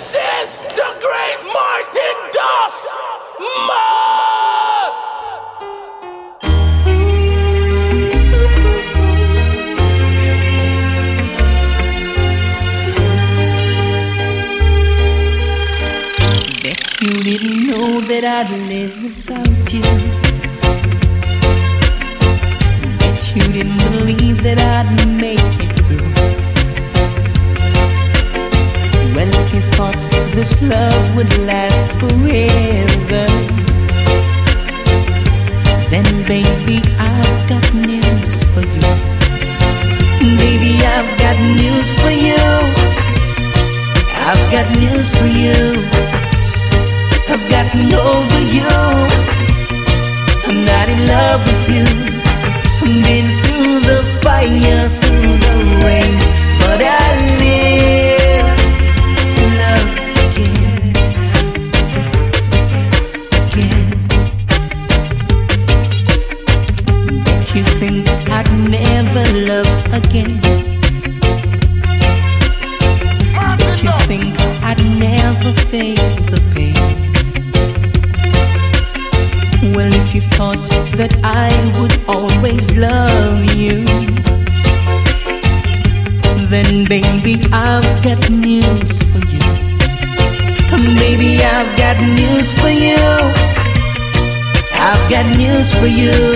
This is the great Martin Doss. Mud! Bet you didn't know that I'd live without you. Bet you didn't believe that I'd make it. he thought this love would last forever. Then, baby, I've got news for you. Baby, I've got news for you. I've got news for you. I've gotten over you. I'm not in love with you. I've been through the fire, through the rain. for you.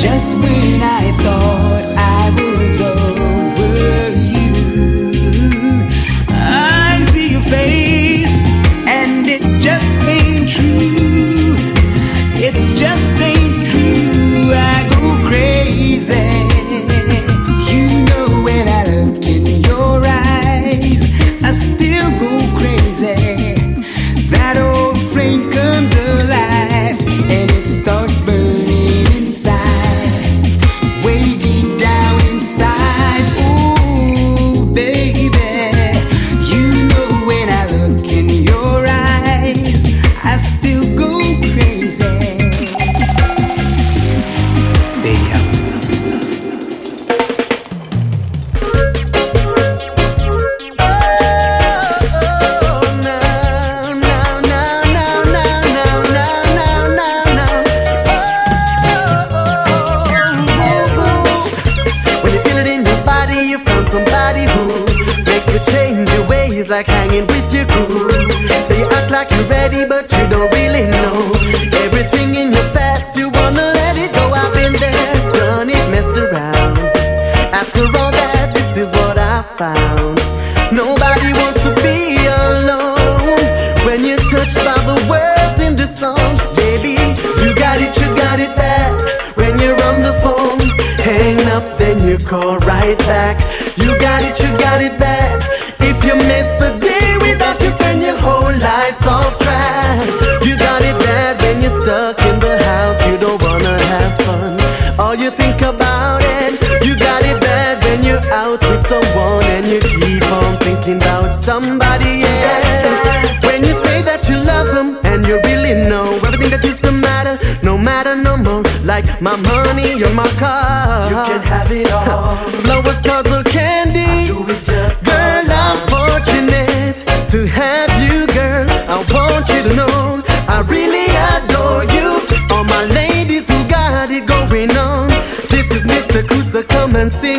Just when I thought I was like my money or my car. You can have it all. Flowers, cards, or candy. Girl, I'm fortunate to have you, girl. I want you to know I really adore you. All my ladies who got it going on. This is Mr. Cruiser, come and see.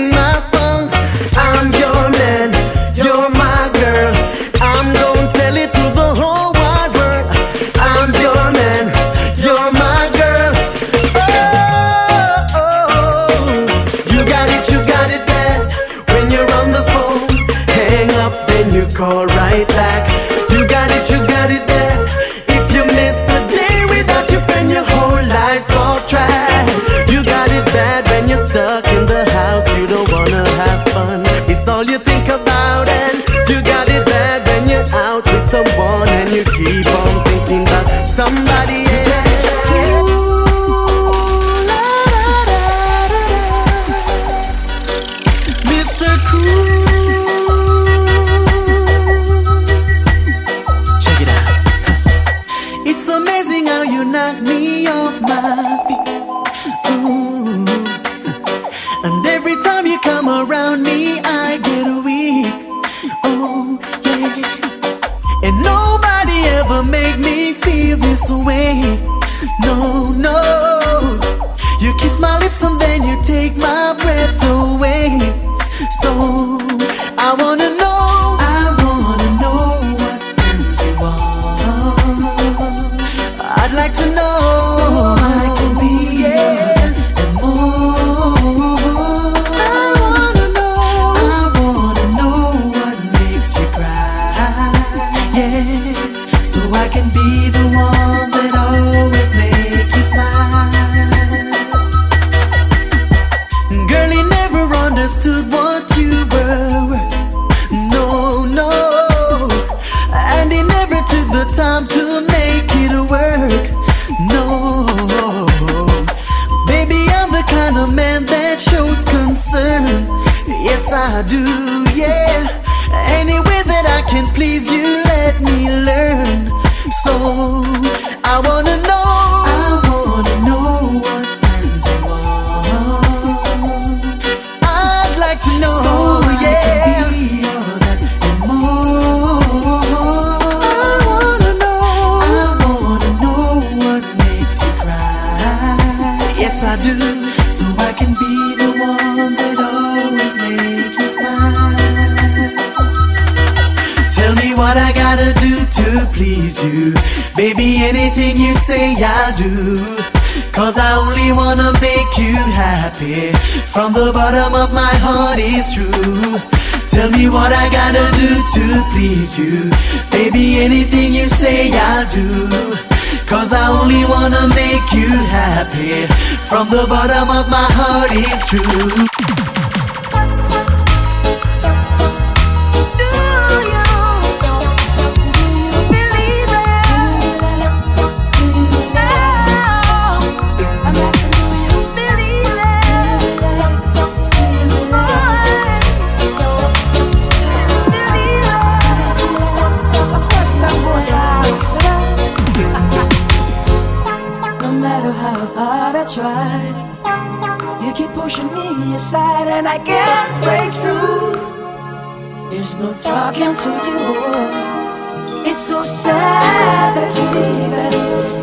fear. From the bottom of my heart, it's true. Tell me what I gotta do to please you. Baby, anything you say, I'll do. Cause I only wanna make you happy. From the bottom of my heart, it's true. talking to you. It's so sad that you're leaving.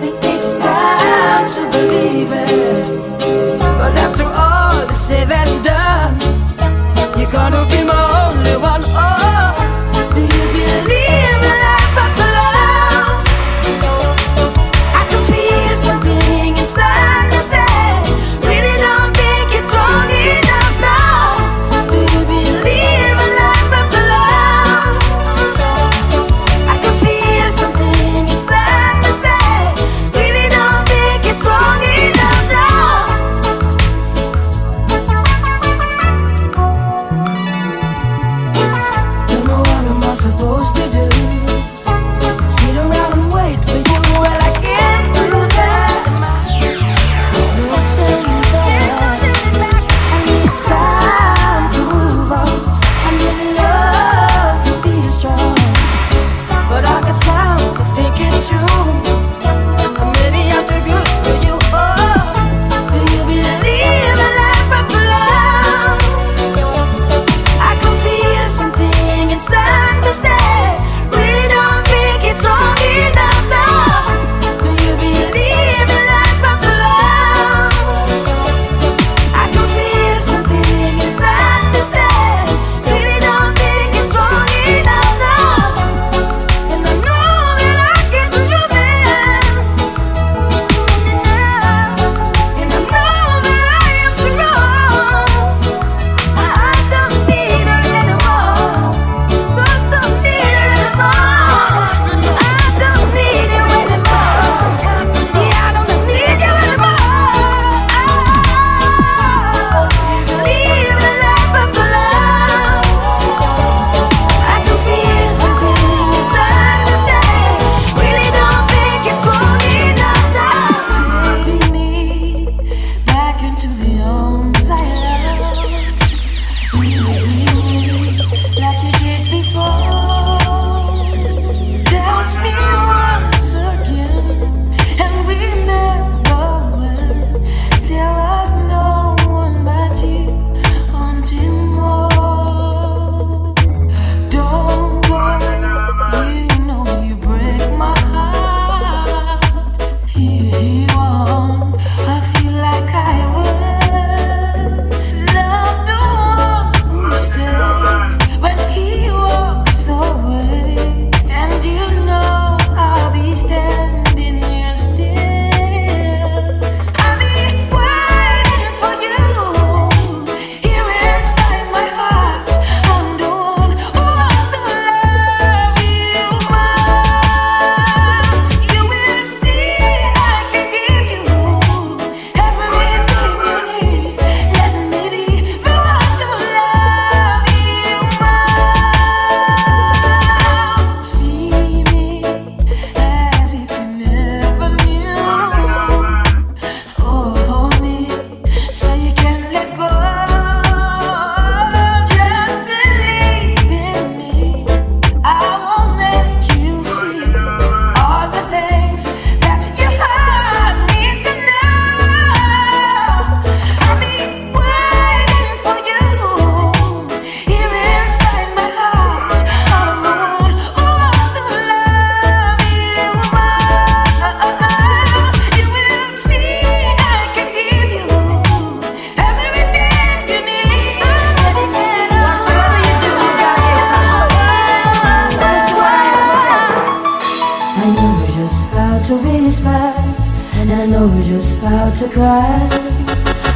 And I know just how to cry.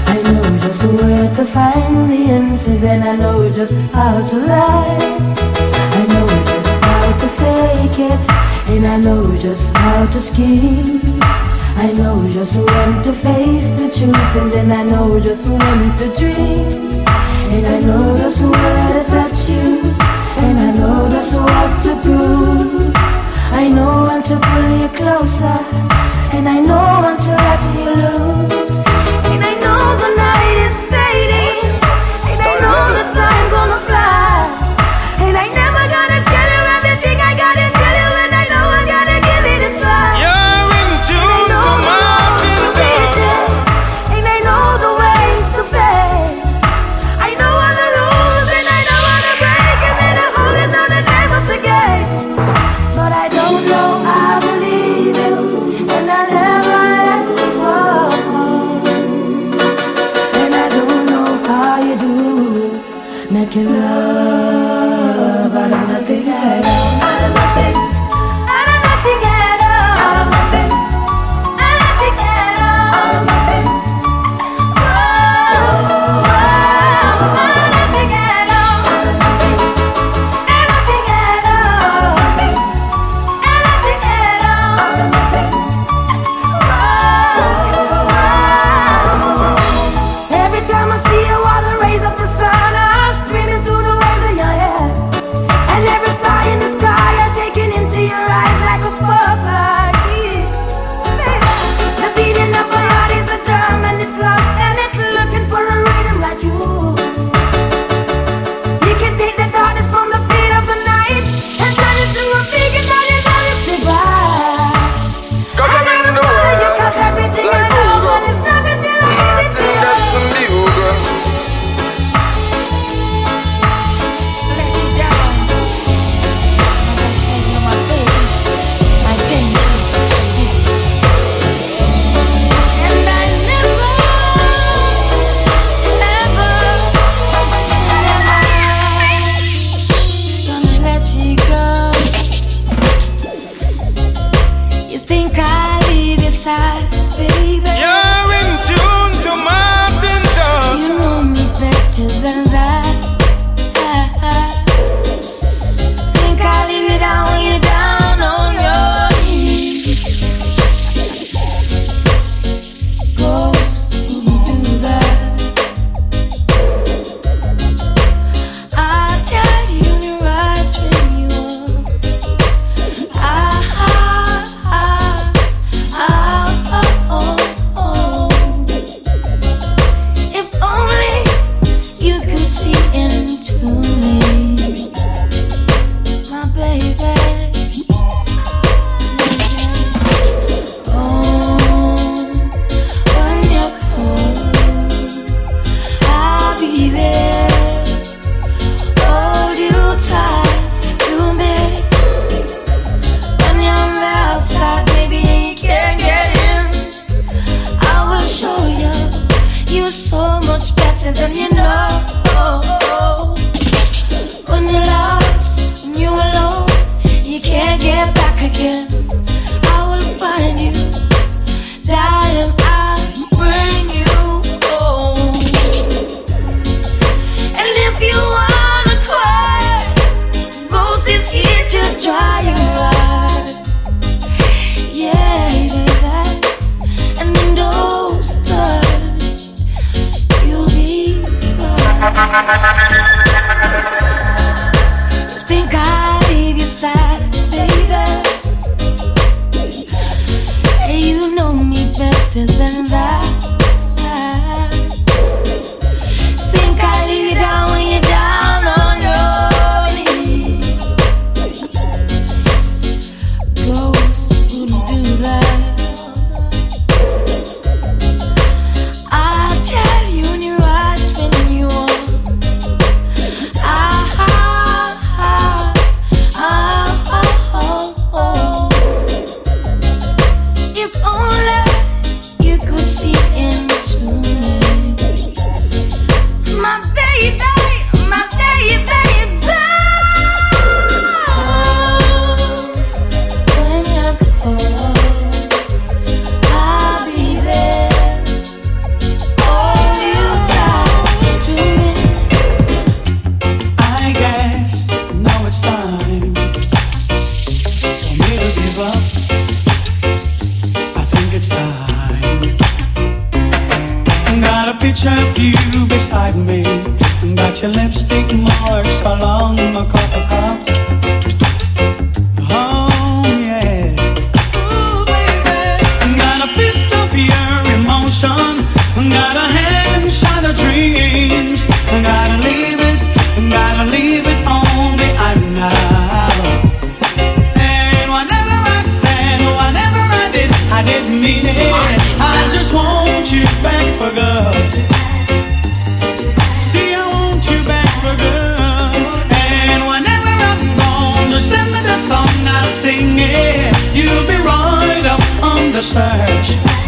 I know just where to find the answers. And I know just how to lie. I know just how to fake it. And I know just how to scheme. I know just when to face the truth. And then I know just when to dream. And I know just where to touch you. And I know just what to prove. I know when to pull you closer. And I know until I see you lose. And I know the night is fading. And I know the time gonna fly the.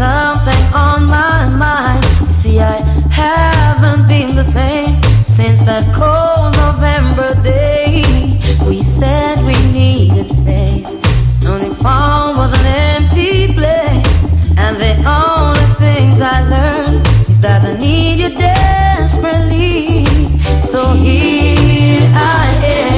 something on my mind. See, I haven't been the same since that cold November day. We said we needed space. Only phone was an empty place. And the only things I learned is that I need you desperately. So here I am.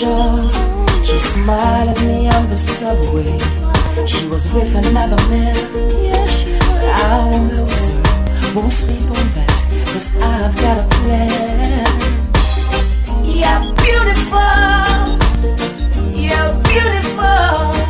sure. She smiled at me on the subway. She was with another man. But I won't lose her. Won't sleep on that. Cause I've got a plan. You're beautiful. You're beautiful.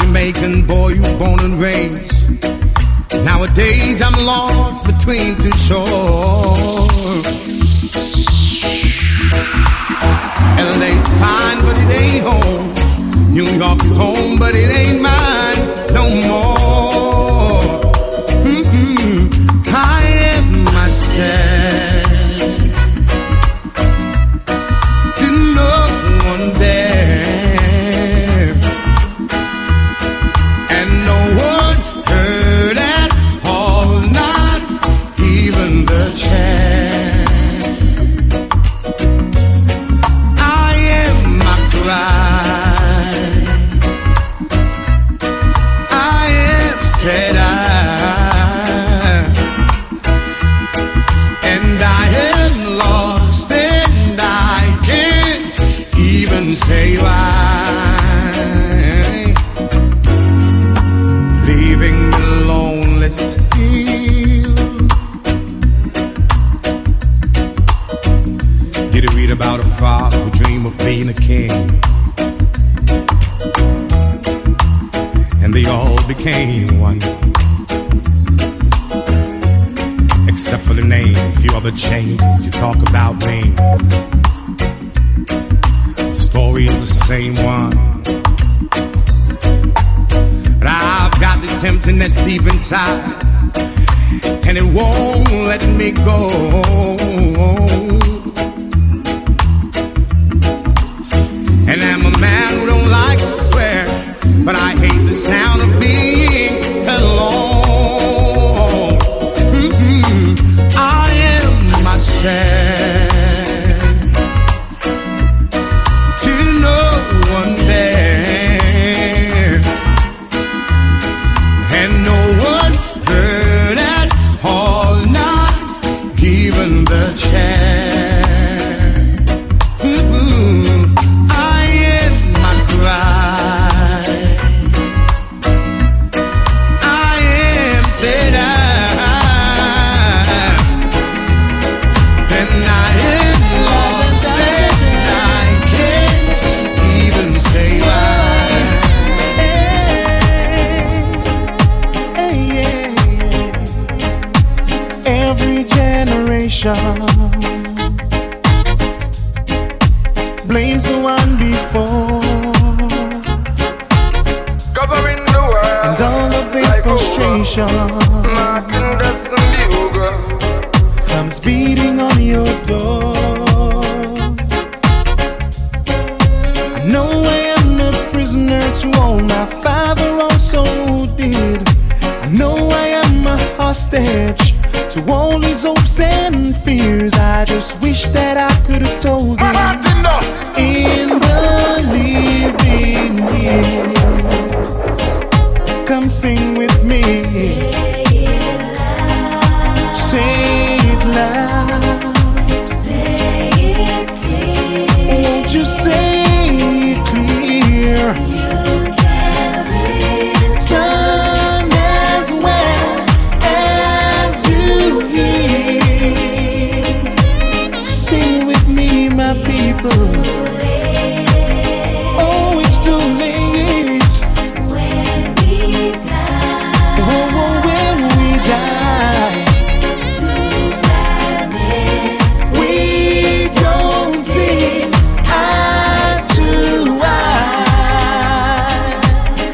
Jamaican boy who born and raised. Nowadays I'm lost between two shores. LA's fine, but it ain't home. New York is home, but it ain't mine no more.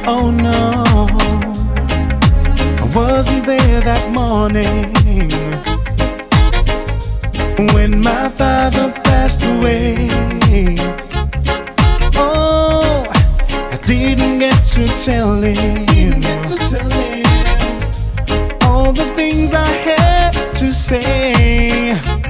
Oh no, I wasn't there that morning when my father passed away. Oh, I didn't get to tell him, to tell him all the things I had to say.